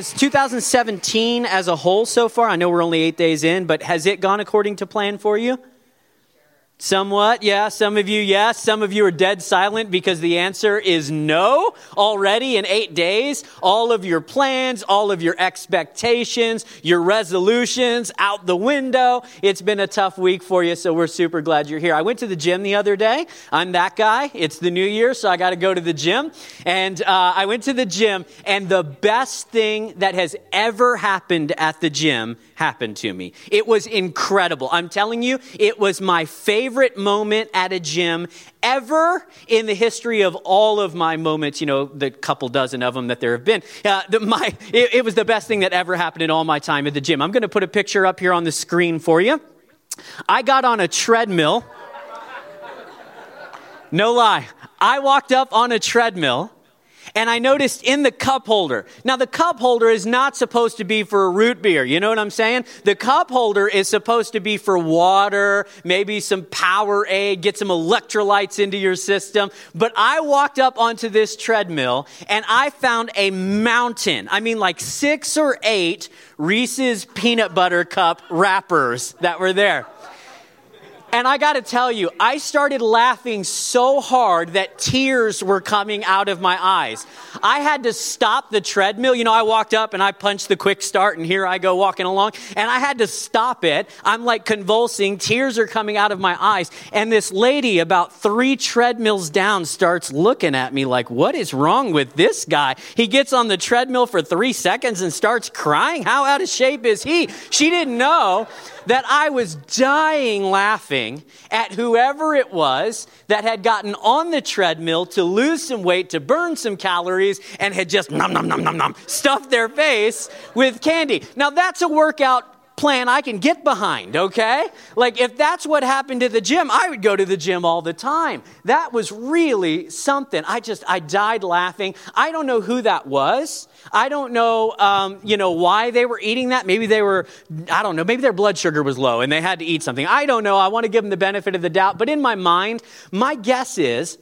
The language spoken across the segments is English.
has 2017 as a whole so far, I know we're only eight days in, but has it gone according to plan for you? Somewhat, yeah. Some of you, yes. Some of you are dead silent because the answer is no already in eight days. All of your plans, all of your expectations, your resolutions out the window. It's been a tough week for you, so we're super glad you're here. I went to the gym the other day. I'm that guy. It's the new year, so I got to go to the gym. And uh, I went to the gym, and the best thing that has ever happened at the gym happened to me. It was incredible. I'm telling you, it was my favorite moment at a gym ever in the history of all of my moments, you know, the couple dozen of them that there have been. Uh, the, my, it, it was the best thing that ever happened in all my time at the gym. I'm going to put a picture up here on the screen for you. I got on a treadmill. No lie. I walked up on a treadmill and I noticed in the cup holder. Now, the cup holder is not supposed to be for a root beer. You know what I'm saying? The cup holder is supposed to be for water, maybe some Powerade, get some electrolytes into your system. But I walked up onto this treadmill and I found a mountain. I mean, like six or eight Reese's peanut butter cup wrappers that were there. And I got to tell you, I started laughing so hard that tears were coming out of my eyes. I had to stop the treadmill. You know, I walked up and I punched the quick start, and here I go walking along, and I had to stop it. I'm like convulsing, tears are coming out of my eyes. And this lady, about three treadmills down, starts looking at me like, What is wrong with this guy? He gets on the treadmill for three seconds and starts crying. How out of shape is he? She didn't know that I was dying laughing at whoever it was that had gotten on the treadmill to lose some weight, to burn some calories, and had just nom nom nom nom nom stuffed their face with candy. Now that's a workout plan I can get behind, okay? Like, if that's what happened to the gym, I would go to the gym all the time. That was really something. I just, I died laughing. I don't know who that was. I don't know, um, you know, why they were eating that. Maybe they were, I don't know, maybe their blood sugar was low and they had to eat something. I don't know. I want to give them the benefit of the doubt. But in my mind, my guess is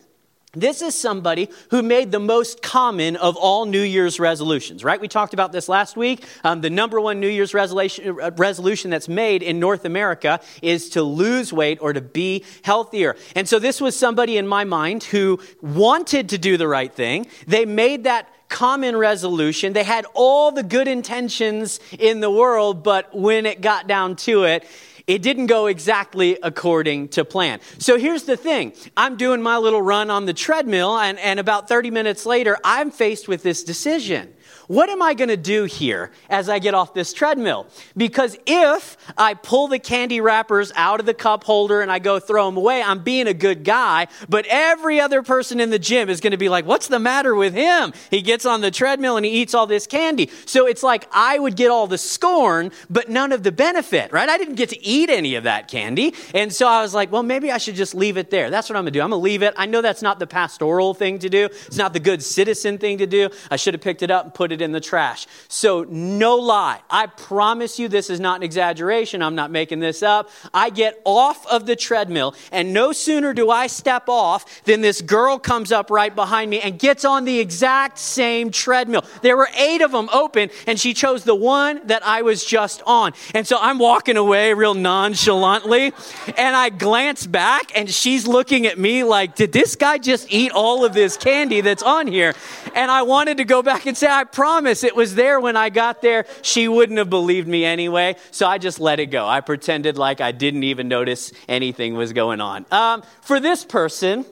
this is somebody who made the most common of all New Year's resolutions, right? We talked about this last week. Um, the number one New Year's resolution, uh, resolution that's made in North America is to lose weight or to be healthier. And so this was somebody in my mind who wanted to do the right thing. They made that common resolution. They had all the good intentions in the world, but when it got down to it, it didn't go exactly according to plan. So here's the thing I'm doing my little run on the treadmill, and, and about 30 minutes later, I'm faced with this decision. What am I going to do here as I get off this treadmill? Because if I pull the candy wrappers out of the cup holder and I go throw them away, I'm being a good guy. But every other person in the gym is going to be like, what's the matter with him? He gets on the treadmill and he eats all this candy. So it's like I would get all the scorn, but none of the benefit, right? I didn't get to eat any of that candy. And so I was like, well, maybe I should just leave it there. That's what I'm going to do. I'm going to leave it. I know that's not the pastoral thing to do. It's not the good citizen thing to do. I should have picked it up and put it it in the trash. So, no lie. I promise you, this is not an exaggeration. I'm not making this up. I get off of the treadmill, and no sooner do I step off than this girl comes up right behind me and gets on the exact same treadmill. There were eight of them open, and she chose the one that I was just on. And so I'm walking away real nonchalantly, and I glance back, and she's looking at me like, Did this guy just eat all of this candy that's on here? And I wanted to go back and say, I promise promise it was there when I got there. She wouldn't have believed me anyway, so I just let it go. I pretended like I didn't even notice anything was going on. Um, for this person,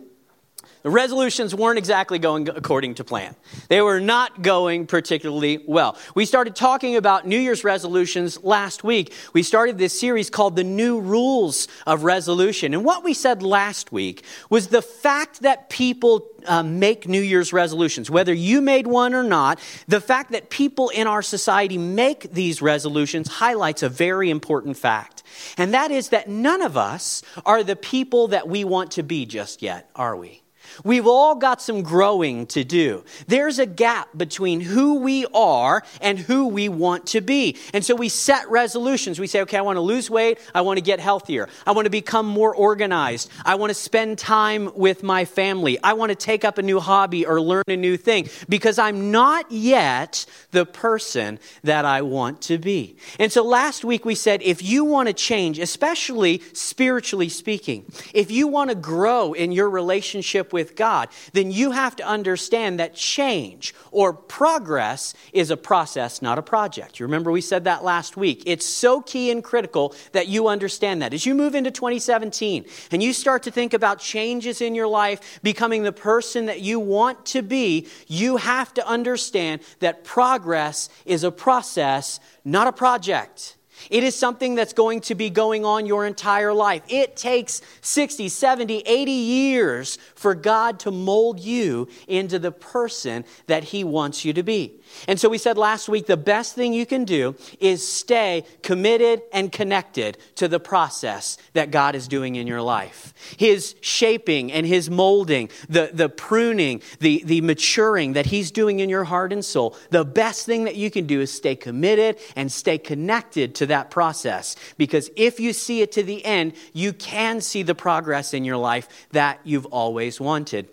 the resolutions weren't exactly going according to plan. They were not going particularly well. We started talking about New Year's resolutions last week. We started this series called The New Rules of Resolution. And what we said last week was the fact that people uh, make New Year's resolutions, whether you made one or not, the fact that people in our society make these resolutions highlights a very important fact. And that is that none of us are the people that we want to be just yet, are we? We've all got some growing to do. There's a gap between who we are and who we want to be. And so we set resolutions. We say, okay, I want to lose weight. I want to get healthier. I want to become more organized. I want to spend time with my family. I want to take up a new hobby or learn a new thing because I'm not yet the person that I want to be. And so last week we said, if you want to change, especially spiritually speaking, if you want to grow in your relationship with God, then you have to understand that change or progress is a process, not a project. You remember we said that last week. It's so key and critical that you understand that. As you move into 2017 and you start to think about changes in your life, becoming the person that you want to be, you have to understand that progress is a process, not a project. It is something that's going to be going on your entire life. It takes 60, 70, 80 years for God to mold you into the person that He wants you to be. And so we said last week the best thing you can do is stay committed and connected to the process that God is doing in your life. His shaping and His molding, the, the pruning, the, the maturing that He's doing in your heart and soul. The best thing that you can do is stay committed and stay connected to that process. Because if you see it to the end, you can see the progress in your life that you've always wanted.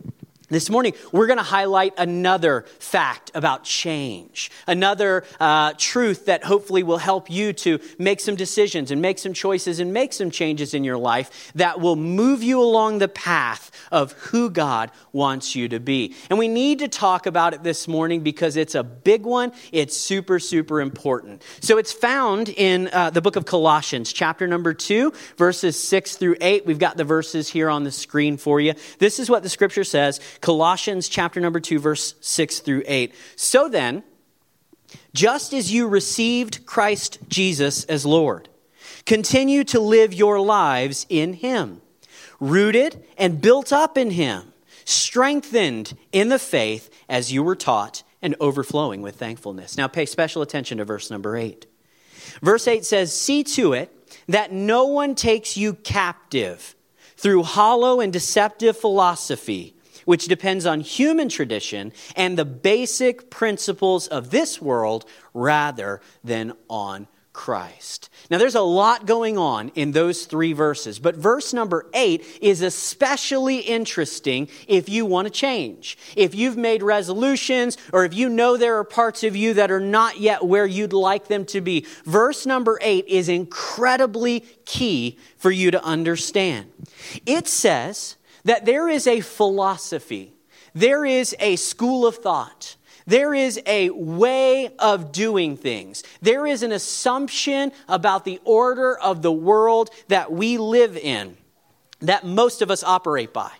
This morning, we're going to highlight another fact about change, another uh, truth that hopefully will help you to make some decisions and make some choices and make some changes in your life that will move you along the path of who God wants you to be. And we need to talk about it this morning because it's a big one. It's super, super important. So it's found in uh, the book of Colossians, chapter number two, verses six through eight. We've got the verses here on the screen for you. This is what the scripture says. Colossians chapter number 2 verse 6 through 8. So then, just as you received Christ Jesus as Lord, continue to live your lives in him, rooted and built up in him, strengthened in the faith as you were taught and overflowing with thankfulness. Now pay special attention to verse number 8. Verse 8 says, "See to it that no one takes you captive through hollow and deceptive philosophy which depends on human tradition and the basic principles of this world rather than on Christ. Now, there's a lot going on in those three verses, but verse number eight is especially interesting if you want to change. If you've made resolutions, or if you know there are parts of you that are not yet where you'd like them to be, verse number eight is incredibly key for you to understand. It says, that there is a philosophy, there is a school of thought. There is a way of doing things. There is an assumption about the order of the world that we live in that most of us operate by.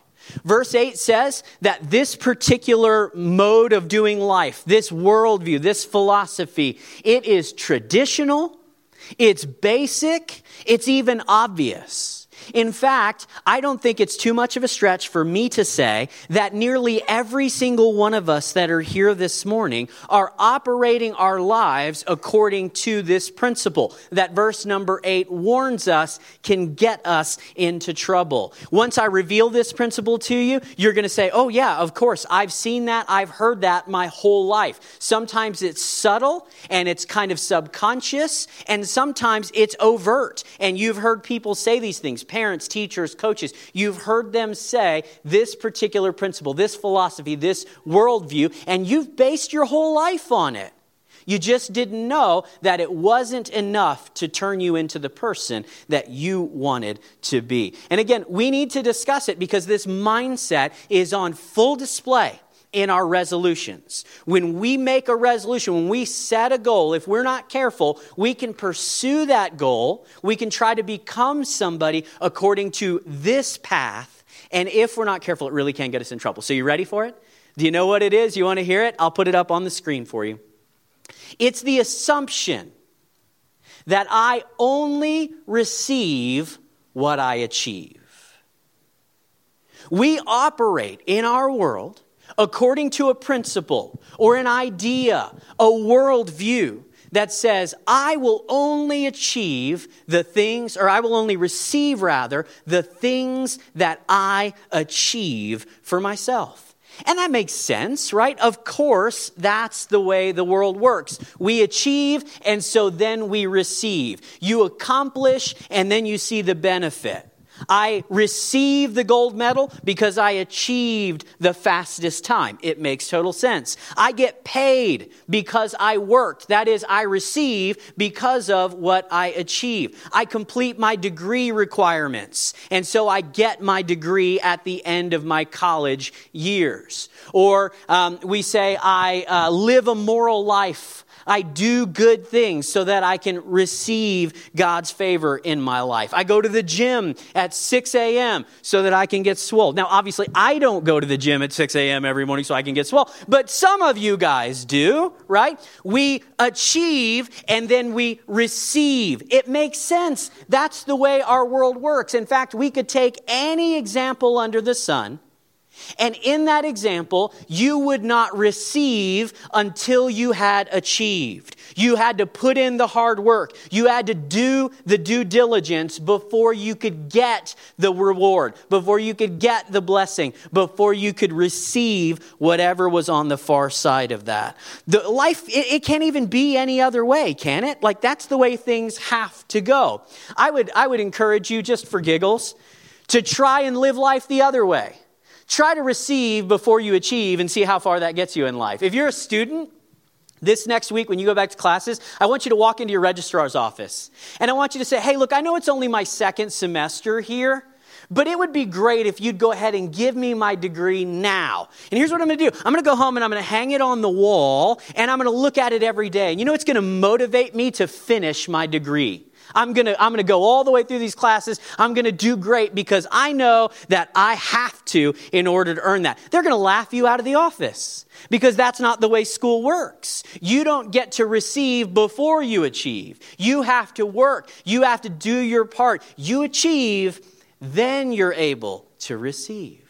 Verse 8 says that this particular mode of doing life, this worldview, this philosophy, it is traditional, it's basic, it's even obvious. In fact, I don't think it's too much of a stretch for me to say that nearly every single one of us that are here this morning are operating our lives according to this principle that verse number eight warns us can get us into trouble. Once I reveal this principle to you, you're going to say, Oh, yeah, of course, I've seen that, I've heard that my whole life. Sometimes it's subtle and it's kind of subconscious, and sometimes it's overt. And you've heard people say these things parents, teachers, coaches, you've heard them say this particular principle, this philosophy, this worldview, and you've based your whole life on it. You just didn't know that it wasn't enough to turn you into the person that you wanted to be. And again, we need to discuss it because this mindset is on full display in our resolutions. When we make a resolution, when we set a goal, if we're not careful, we can pursue that goal. We can try to become somebody according to this path. And if we're not careful, it really can get us in trouble. So, you ready for it? Do you know what it is? You want to hear it? I'll put it up on the screen for you. It's the assumption that I only receive what I achieve. We operate in our world according to a principle or an idea, a worldview that says, I will only achieve the things, or I will only receive, rather, the things that I achieve for myself. And that makes sense, right? Of course, that's the way the world works. We achieve, and so then we receive. You accomplish, and then you see the benefit. I receive the gold medal because I achieved the fastest time. It makes total sense. I get paid because I worked. That is, I receive because of what I achieve. I complete my degree requirements, and so I get my degree at the end of my college years. Or um, we say, I uh, live a moral life I do good things so that I can receive God's favor in my life. I go to the gym at 6 a.m. so that I can get swole. Now, obviously, I don't go to the gym at 6 a.m. every morning so I can get swole, but some of you guys do, right? We achieve and then we receive. It makes sense. That's the way our world works. In fact, we could take any example under the sun and in that example, you would not receive until you had achieved. You had to put in the hard work. You had to do the due diligence before you could get the reward, before you could get the blessing, before you could receive whatever was on the far side of that. The life, it, it can't even be any other way, can it? Like that's the way things have to go. I would, I would encourage you, just for giggles, to try and live life the other way. Try to receive before you achieve and see how far that gets you in life. If you're a student, this next week, when you go back to classes, I want you to walk into your registrar's office. And I want you to say, hey, look, I know it's only my second semester here, but it would be great if you'd go ahead and give me my degree now. And here's what I'm going to do I'm going to go home and I'm going to hang it on the wall, and I'm going to look at it every day. And you know, it's going to motivate me to finish my degree. I'm going to I'm going to go all the way through these classes. I'm going to do great because I know that I have to in order to earn that. They're going to laugh you out of the office because that's not the way school works. You don't get to receive before you achieve. You have to work. You have to do your part. You achieve, then you're able to receive.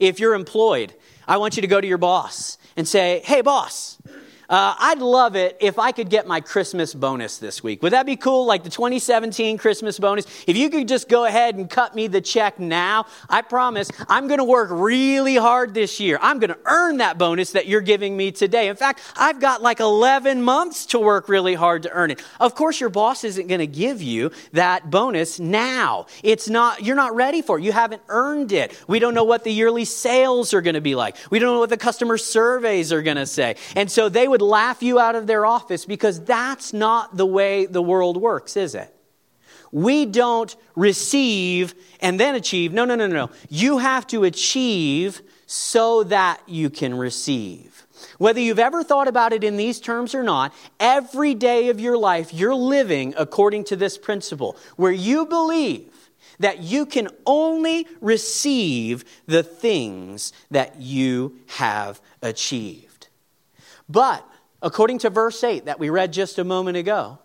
If you're employed, I want you to go to your boss and say, "Hey boss, uh, I'd love it if I could get my Christmas bonus this week. Would that be cool? Like the 2017 Christmas bonus? If you could just go ahead and cut me the check now, I promise I'm going to work really hard this year. I'm going to earn that bonus that you're giving me today. In fact, I've got like 11 months to work really hard to earn it. Of course, your boss isn't going to give you that bonus now. It's not, you're not ready for it. You haven't earned it. We don't know what the yearly sales are going to be like. We don't know what the customer surveys are going to say. And so they would would laugh you out of their office because that's not the way the world works, is it? We don't receive and then achieve. No, no, no, no. You have to achieve so that you can receive. Whether you've ever thought about it in these terms or not, every day of your life you're living according to this principle where you believe that you can only receive the things that you have achieved. But according to verse 8 that we read just a moment ago,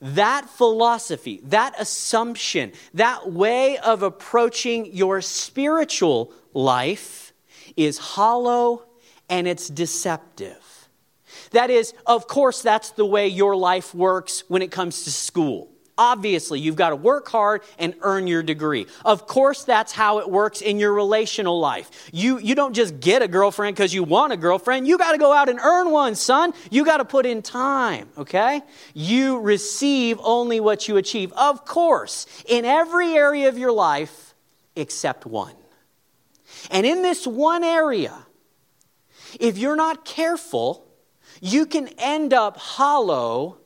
that philosophy, that assumption, that way of approaching your spiritual life is hollow and it's deceptive. That is, of course, that's the way your life works when it comes to school. Obviously, you've got to work hard and earn your degree. Of course, that's how it works in your relational life. You, you don't just get a girlfriend because you want a girlfriend. You got to go out and earn one, son. You got to put in time, okay? You receive only what you achieve. Of course, in every area of your life except one. And in this one area, if you're not careful, you can end up hollow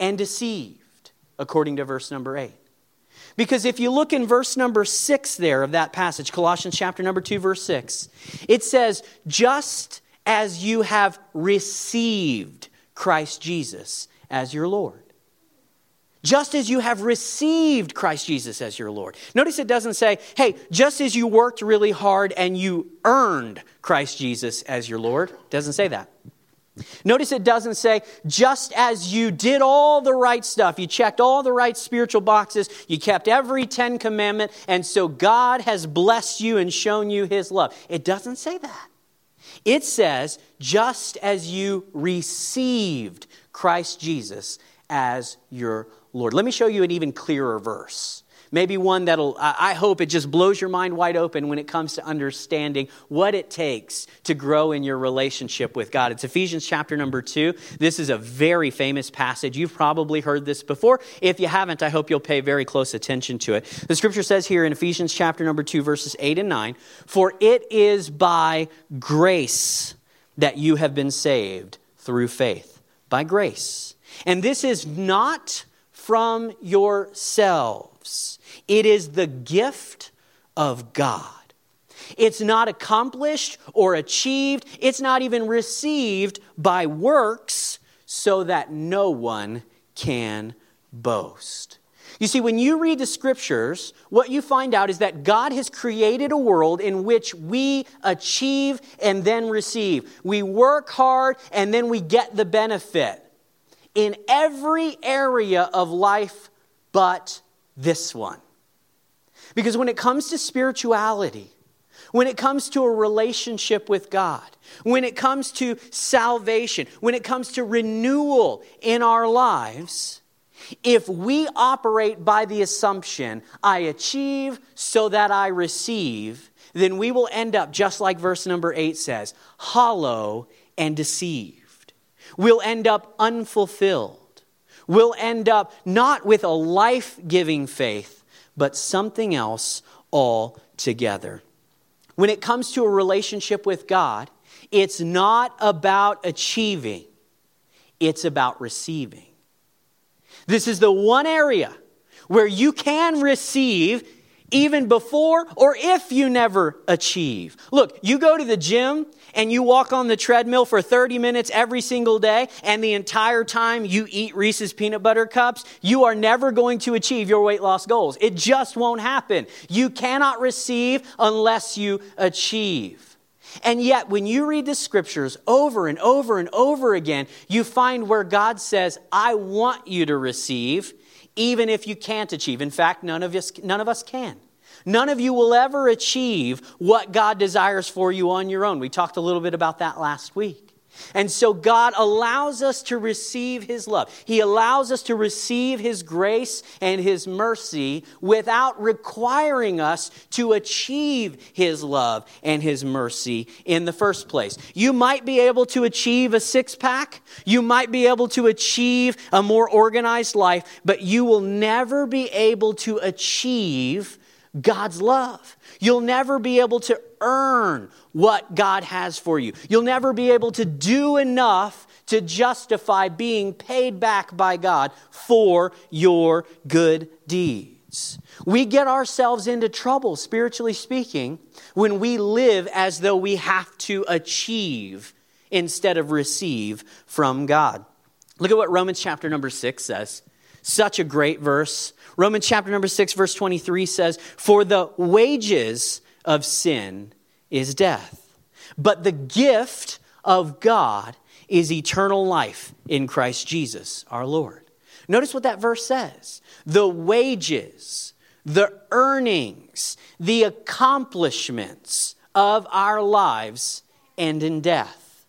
and deceived according to verse number 8. Because if you look in verse number 6 there of that passage, Colossians chapter number 2, verse 6, it says, Just as you have received Christ Jesus as your Lord. Just as you have received Christ Jesus as your Lord. Notice it doesn't say, hey, just as you worked really hard and you earned Christ Jesus as your Lord. It doesn't say that. Notice it doesn't say, just as you did all the right stuff, you checked all the right spiritual boxes, you kept every Ten Commandment, and so God has blessed you and shown you His love. It doesn't say that. It says, just as you received Christ Jesus as your Lord. Let me show you an even clearer verse. Maybe one that'll, I hope it just blows your mind wide open when it comes to understanding what it takes to grow in your relationship with God. It's Ephesians chapter number two. This is a very famous passage. You've probably heard this before. If you haven't, I hope you'll pay very close attention to it. The scripture says here in Ephesians chapter number two, verses eight and nine, for it is by grace that you have been saved through faith. By grace. And this is not from yourselves. It is the gift of God. It's not accomplished or achieved, it's not even received by works so that no one can boast. You see, when you read the scriptures, what you find out is that God has created a world in which we achieve and then receive. We work hard and then we get the benefit in every area of life but this one. Because when it comes to spirituality, when it comes to a relationship with God, when it comes to salvation, when it comes to renewal in our lives, if we operate by the assumption, I achieve so that I receive, then we will end up just like verse number eight says hollow and deceived. We'll end up unfulfilled. We'll end up not with a life giving faith, but something else altogether. When it comes to a relationship with God, it's not about achieving, it's about receiving. This is the one area where you can receive even before or if you never achieve. Look, you go to the gym and you walk on the treadmill for 30 minutes every single day, and the entire time you eat Reese's peanut butter cups, you are never going to achieve your weight loss goals. It just won't happen. You cannot receive unless you achieve. And yet, when you read the scriptures over and over and over again, you find where God says, I want you to receive, even if you can't achieve. In fact, none of us, none of us can. None of you will ever achieve what God desires for you on your own. We talked a little bit about that last week. And so God allows us to receive His love. He allows us to receive His grace and His mercy without requiring us to achieve His love and His mercy in the first place. You might be able to achieve a six pack, you might be able to achieve a more organized life, but you will never be able to achieve God's love. You'll never be able to earn what God has for you. You'll never be able to do enough to justify being paid back by God for your good deeds. We get ourselves into trouble, spiritually speaking, when we live as though we have to achieve instead of receive from God. Look at what Romans chapter number 6 says. Such a great verse. Romans chapter number 6, verse 23 says, For the wages of sin is death, but the gift of God is eternal life in Christ Jesus our Lord. Notice what that verse says the wages, the earnings, the accomplishments of our lives end in death.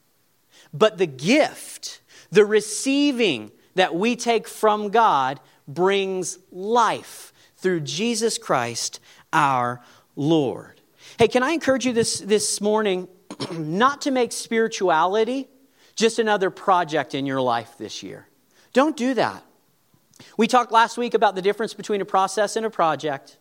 But the gift, the receiving that we take from God brings life through Jesus Christ our Lord. Hey, can I encourage you this, this morning not to make spirituality just another project in your life this year? Don't do that. We talked last week about the difference between a process and a project.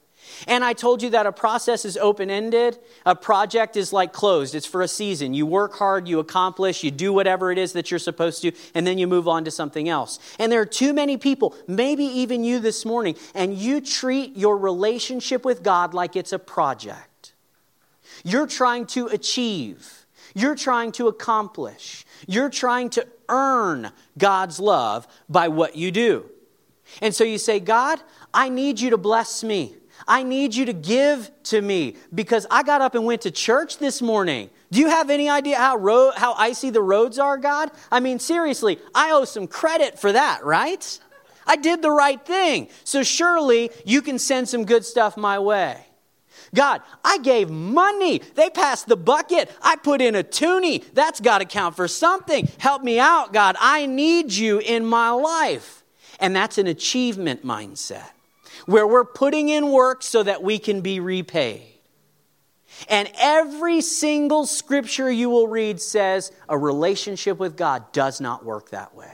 And I told you that a process is open ended, a project is like closed. It's for a season. You work hard, you accomplish, you do whatever it is that you're supposed to, and then you move on to something else. And there are too many people, maybe even you this morning, and you treat your relationship with God like it's a project. You're trying to achieve, you're trying to accomplish, you're trying to earn God's love by what you do. And so you say, God, I need you to bless me. I need you to give to me because I got up and went to church this morning. Do you have any idea how, how icy the roads are, God? I mean, seriously, I owe some credit for that, right? I did the right thing. So surely you can send some good stuff my way. God, I gave money. They passed the bucket. I put in a toonie. That's got to count for something. Help me out, God. I need you in my life. And that's an achievement mindset where we're putting in work so that we can be repaid. And every single scripture you will read says a relationship with God does not work that way.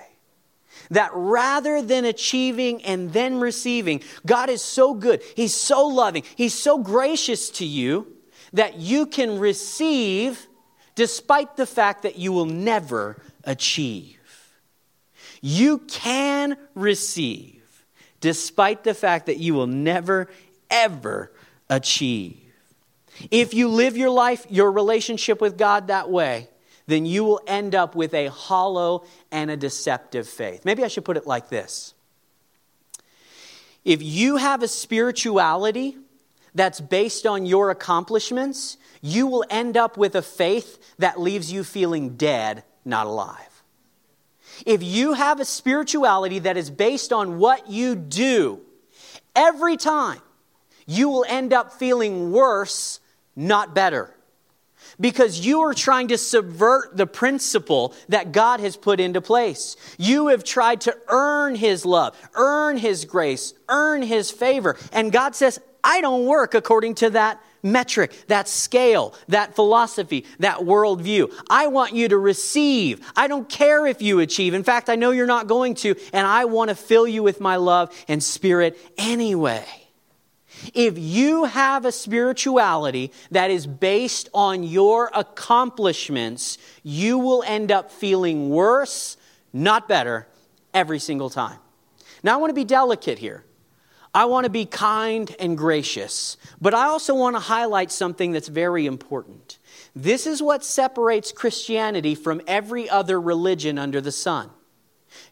That rather than achieving and then receiving, God is so good, He's so loving, He's so gracious to you that you can receive despite the fact that you will never achieve. You can receive despite the fact that you will never, ever achieve. If you live your life, your relationship with God that way, then you will end up with a hollow and a deceptive faith. Maybe I should put it like this If you have a spirituality that's based on your accomplishments, you will end up with a faith that leaves you feeling dead, not alive. If you have a spirituality that is based on what you do, every time you will end up feeling worse, not better. Because you are trying to subvert the principle that God has put into place. You have tried to earn His love, earn His grace, earn His favor. And God says, I don't work according to that metric, that scale, that philosophy, that worldview. I want you to receive. I don't care if you achieve. In fact, I know you're not going to, and I want to fill you with my love and spirit anyway. If you have a spirituality that is based on your accomplishments, you will end up feeling worse, not better, every single time. Now, I want to be delicate here. I want to be kind and gracious, but I also want to highlight something that's very important. This is what separates Christianity from every other religion under the sun.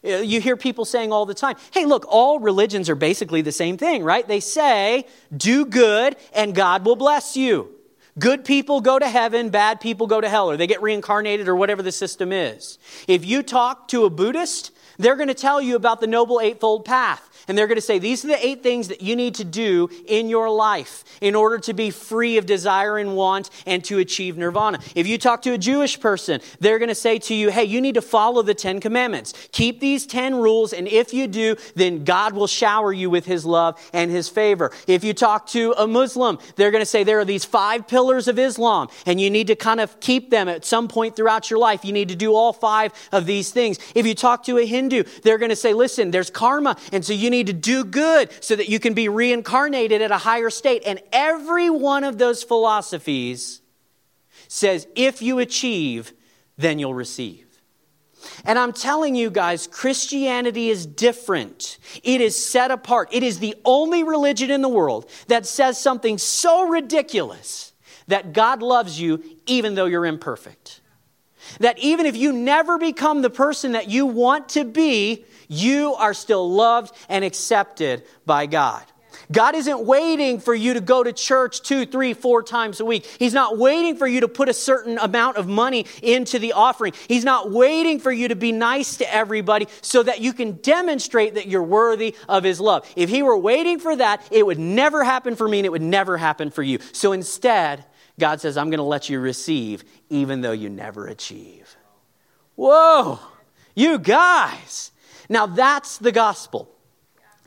Uh, you hear people saying all the time, hey, look, all religions are basically the same thing, right? They say, do good and God will bless you. Good people go to heaven, bad people go to hell, or they get reincarnated, or whatever the system is. If you talk to a Buddhist, they're going to tell you about the Noble Eightfold Path. And they're going to say, These are the eight things that you need to do in your life in order to be free of desire and want and to achieve nirvana. If you talk to a Jewish person, they're going to say to you, Hey, you need to follow the Ten Commandments. Keep these 10 rules, and if you do, then God will shower you with His love and His favor. If you talk to a Muslim, they're going to say, There are these five pillars of Islam, and you need to kind of keep them at some point throughout your life. You need to do all five of these things. If you talk to a Hindu, they're going to say, Listen, there's karma, and so you need need to do good so that you can be reincarnated at a higher state. And every one of those philosophies says if you achieve, then you'll receive. And I'm telling you guys, Christianity is different. It is set apart. It is the only religion in the world that says something so ridiculous that God loves you even though you're imperfect. That even if you never become the person that you want to be, you are still loved and accepted by God. God isn't waiting for you to go to church two, three, four times a week. He's not waiting for you to put a certain amount of money into the offering. He's not waiting for you to be nice to everybody so that you can demonstrate that you're worthy of His love. If He were waiting for that, it would never happen for me and it would never happen for you. So instead, God says, I'm going to let you receive even though you never achieve. Whoa, you guys. Now, that's the gospel.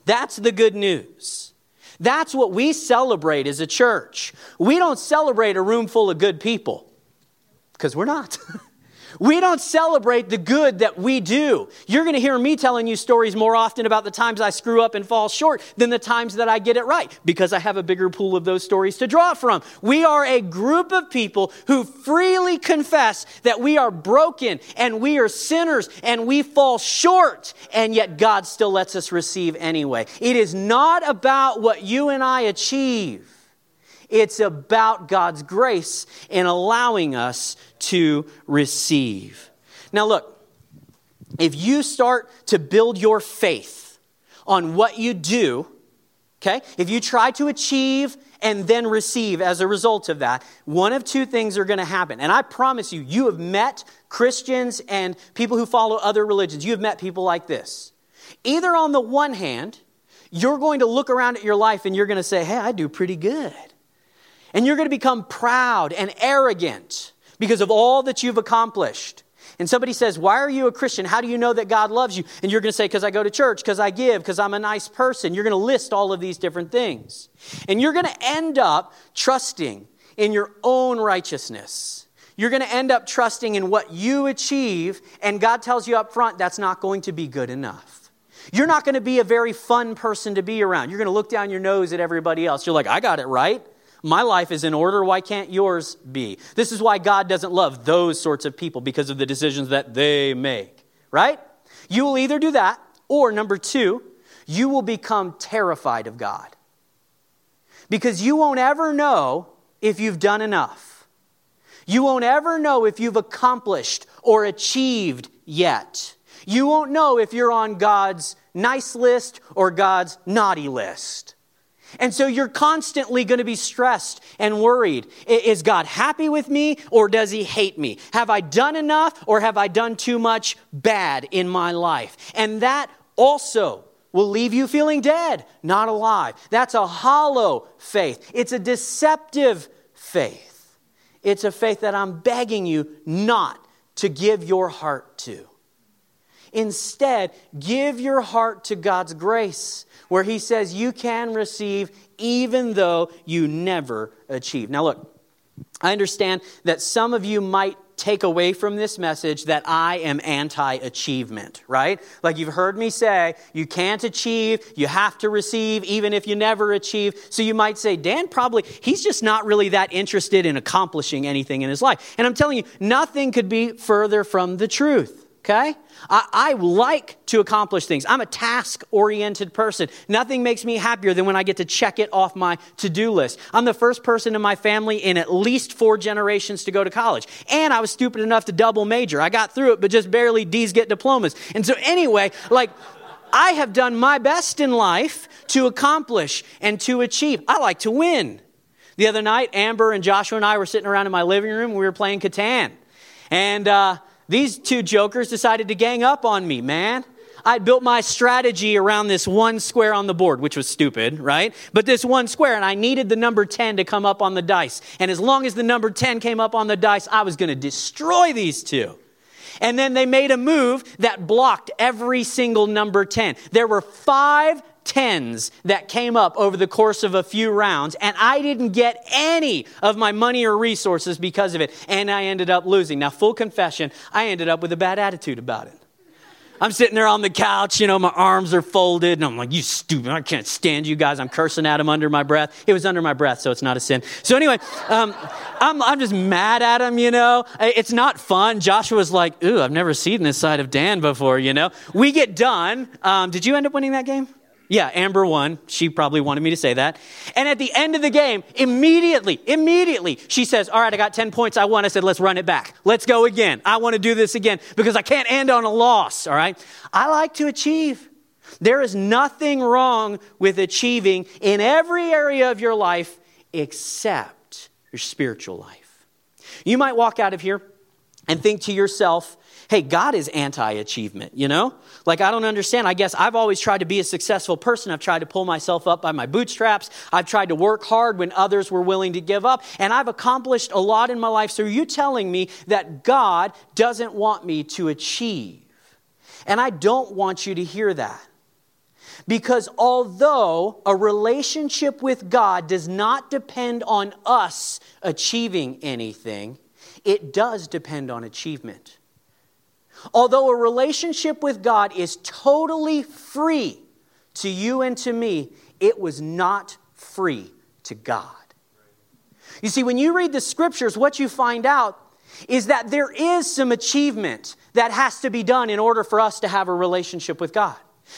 That's the good news. That's what we celebrate as a church. We don't celebrate a room full of good people because we're not. We don't celebrate the good that we do. You're going to hear me telling you stories more often about the times I screw up and fall short than the times that I get it right because I have a bigger pool of those stories to draw from. We are a group of people who freely confess that we are broken and we are sinners and we fall short, and yet God still lets us receive anyway. It is not about what you and I achieve. It's about God's grace in allowing us to receive. Now, look, if you start to build your faith on what you do, okay, if you try to achieve and then receive as a result of that, one of two things are going to happen. And I promise you, you have met Christians and people who follow other religions. You have met people like this. Either on the one hand, you're going to look around at your life and you're going to say, hey, I do pretty good. And you're going to become proud and arrogant because of all that you've accomplished. And somebody says, Why are you a Christian? How do you know that God loves you? And you're going to say, Because I go to church, because I give, because I'm a nice person. You're going to list all of these different things. And you're going to end up trusting in your own righteousness. You're going to end up trusting in what you achieve, and God tells you up front that's not going to be good enough. You're not going to be a very fun person to be around. You're going to look down your nose at everybody else. You're like, I got it right. My life is in order. Why can't yours be? This is why God doesn't love those sorts of people because of the decisions that they make, right? You will either do that, or number two, you will become terrified of God. Because you won't ever know if you've done enough. You won't ever know if you've accomplished or achieved yet. You won't know if you're on God's nice list or God's naughty list. And so you're constantly going to be stressed and worried. Is God happy with me or does he hate me? Have I done enough or have I done too much bad in my life? And that also will leave you feeling dead, not alive. That's a hollow faith. It's a deceptive faith. It's a faith that I'm begging you not to give your heart to. Instead, give your heart to God's grace, where He says you can receive even though you never achieve. Now, look, I understand that some of you might take away from this message that I am anti achievement, right? Like you've heard me say, you can't achieve, you have to receive, even if you never achieve. So you might say, Dan probably, he's just not really that interested in accomplishing anything in his life. And I'm telling you, nothing could be further from the truth okay? I, I, like to accomplish things. I'm a task oriented person. Nothing makes me happier than when I get to check it off my to do list. I'm the first person in my family in at least four generations to go to college. And I was stupid enough to double major. I got through it, but just barely D's get diplomas. And so, anyway, like, I have done my best in life to accomplish and to achieve. I like to win. The other night, Amber and Joshua and I were sitting around in my living room. We were playing Catan. And, uh, these two jokers decided to gang up on me, man. I built my strategy around this one square on the board, which was stupid, right? But this one square, and I needed the number 10 to come up on the dice. And as long as the number 10 came up on the dice, I was going to destroy these two. And then they made a move that blocked every single number 10. There were five tens that came up over the course of a few rounds, and I didn't get any of my money or resources because of it, and I ended up losing. Now, full confession, I ended up with a bad attitude about it. I'm sitting there on the couch, you know, my arms are folded, and I'm like, you stupid, I can't stand you guys. I'm cursing at him under my breath. It was under my breath, so it's not a sin. So, anyway, um, I'm, I'm just mad at him, you know. It's not fun. Joshua's like, ooh, I've never seen this side of Dan before, you know. We get done. Um, did you end up winning that game? Yeah, Amber won. She probably wanted me to say that. And at the end of the game, immediately, immediately, she says, All right, I got 10 points. I won. I said, Let's run it back. Let's go again. I want to do this again because I can't end on a loss. All right. I like to achieve. There is nothing wrong with achieving in every area of your life except your spiritual life. You might walk out of here and think to yourself, hey, God is anti achievement, you know? Like, I don't understand. I guess I've always tried to be a successful person. I've tried to pull myself up by my bootstraps. I've tried to work hard when others were willing to give up. And I've accomplished a lot in my life. So, you telling me that God doesn't want me to achieve? And I don't want you to hear that. Because although a relationship with God does not depend on us achieving anything, it does depend on achievement. Although a relationship with God is totally free to you and to me, it was not free to God. You see, when you read the scriptures, what you find out is that there is some achievement that has to be done in order for us to have a relationship with God.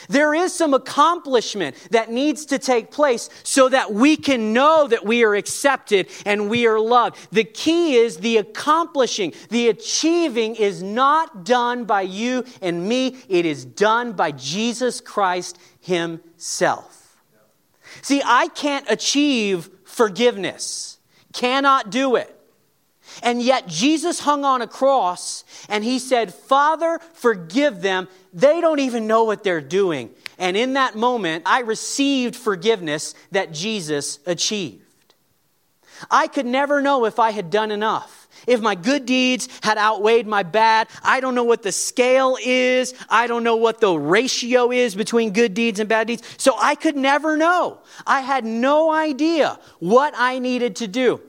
There is some accomplishment that needs to take place so that we can know that we are accepted and we are loved. The key is the accomplishing. The achieving is not done by you and me, it is done by Jesus Christ Himself. See, I can't achieve forgiveness, cannot do it. And yet Jesus hung on a cross and he said, Father, forgive them. They don't even know what they're doing. And in that moment, I received forgiveness that Jesus achieved. I could never know if I had done enough. If my good deeds had outweighed my bad, I don't know what the scale is. I don't know what the ratio is between good deeds and bad deeds. So I could never know. I had no idea what I needed to do.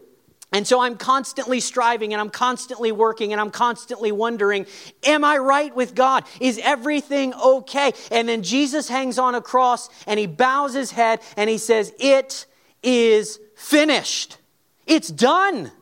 And so I'm constantly striving and I'm constantly working and I'm constantly wondering, am I right with God? Is everything okay? And then Jesus hangs on a cross and he bows his head and he says, It is finished. It's done.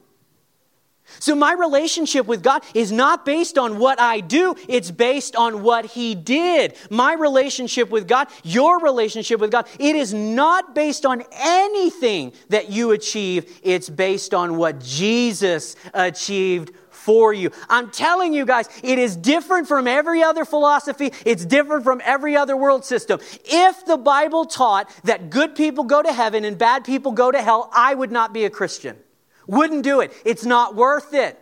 So my relationship with God is not based on what I do, it's based on what He did. My relationship with God, your relationship with God, it is not based on anything that you achieve, it's based on what Jesus achieved for you. I'm telling you guys, it is different from every other philosophy. It's different from every other world system. If the Bible taught that good people go to heaven and bad people go to hell, I would not be a Christian. Wouldn't do it. It's not worth it.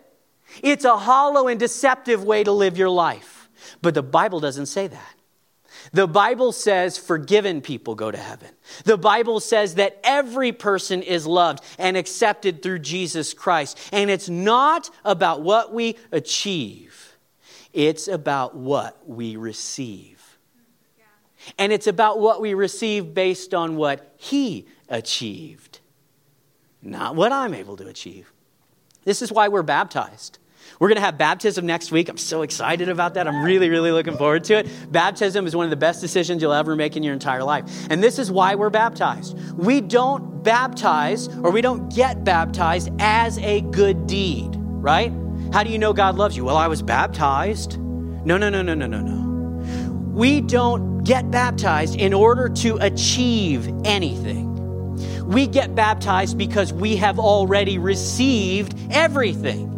It's a hollow and deceptive way to live your life. But the Bible doesn't say that. The Bible says forgiven people go to heaven. The Bible says that every person is loved and accepted through Jesus Christ. And it's not about what we achieve, it's about what we receive. And it's about what we receive based on what He achieved not what I'm able to achieve. This is why we're baptized. We're going to have baptism next week. I'm so excited about that. I'm really, really looking forward to it. Baptism is one of the best decisions you'll ever make in your entire life. And this is why we're baptized. We don't baptize or we don't get baptized as a good deed, right? How do you know God loves you? Well, I was baptized. No, no, no, no, no, no, no. We don't get baptized in order to achieve anything. We get baptized because we have already received everything.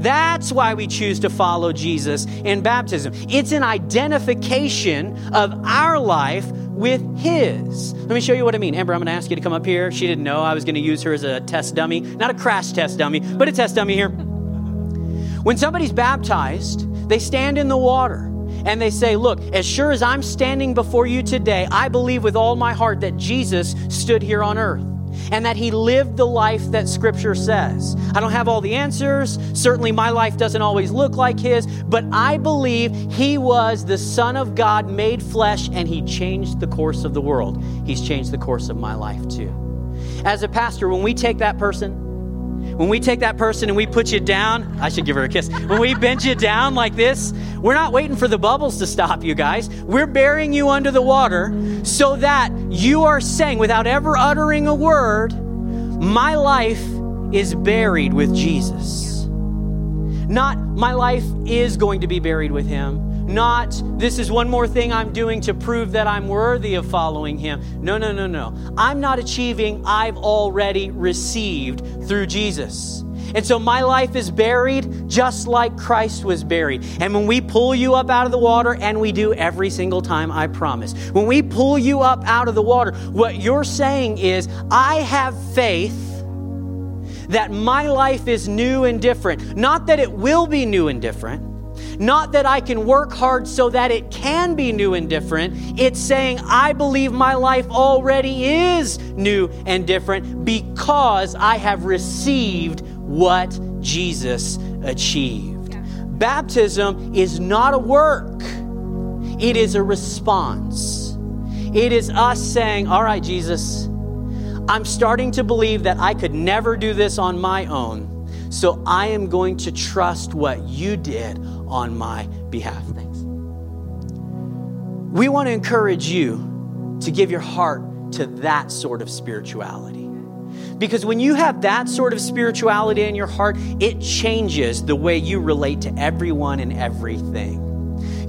That's why we choose to follow Jesus in baptism. It's an identification of our life with His. Let me show you what I mean. Amber, I'm going to ask you to come up here. She didn't know I was going to use her as a test dummy. Not a crash test dummy, but a test dummy here. When somebody's baptized, they stand in the water and they say, Look, as sure as I'm standing before you today, I believe with all my heart that Jesus stood here on earth and that he lived the life that Scripture says. I don't have all the answers. Certainly, my life doesn't always look like his, but I believe he was the Son of God made flesh and he changed the course of the world. He's changed the course of my life too. As a pastor, when we take that person, when we take that person and we put you down, I should give her a kiss. When we bend you down like this, we're not waiting for the bubbles to stop you guys. We're burying you under the water so that you are saying, without ever uttering a word, my life is buried with Jesus. Not my life is going to be buried with him. Not, this is one more thing I'm doing to prove that I'm worthy of following him. No, no, no, no. I'm not achieving, I've already received through Jesus. And so my life is buried just like Christ was buried. And when we pull you up out of the water, and we do every single time, I promise, when we pull you up out of the water, what you're saying is, I have faith that my life is new and different. Not that it will be new and different not that I can work hard so that it can be new and different. It's saying, I believe my life already is new and different because I have received what Jesus achieved. Yeah. Baptism is not a work, it is a response. It is us saying, All right, Jesus, I'm starting to believe that I could never do this on my own. So I am going to trust what you did on my behalf. Thanks. We want to encourage you to give your heart to that sort of spirituality. Because when you have that sort of spirituality in your heart, it changes the way you relate to everyone and everything.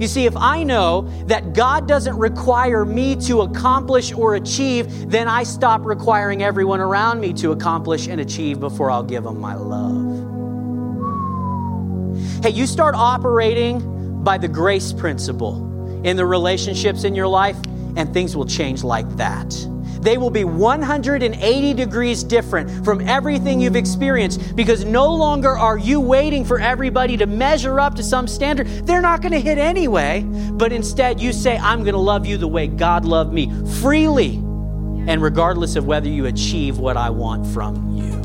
You see, if I know that God doesn't require me to accomplish or achieve, then I stop requiring everyone around me to accomplish and achieve before I'll give them my love. Hey, you start operating by the grace principle in the relationships in your life, and things will change like that. They will be 180 degrees different from everything you've experienced because no longer are you waiting for everybody to measure up to some standard. They're not going to hit anyway, but instead you say, I'm going to love you the way God loved me freely and regardless of whether you achieve what I want from you.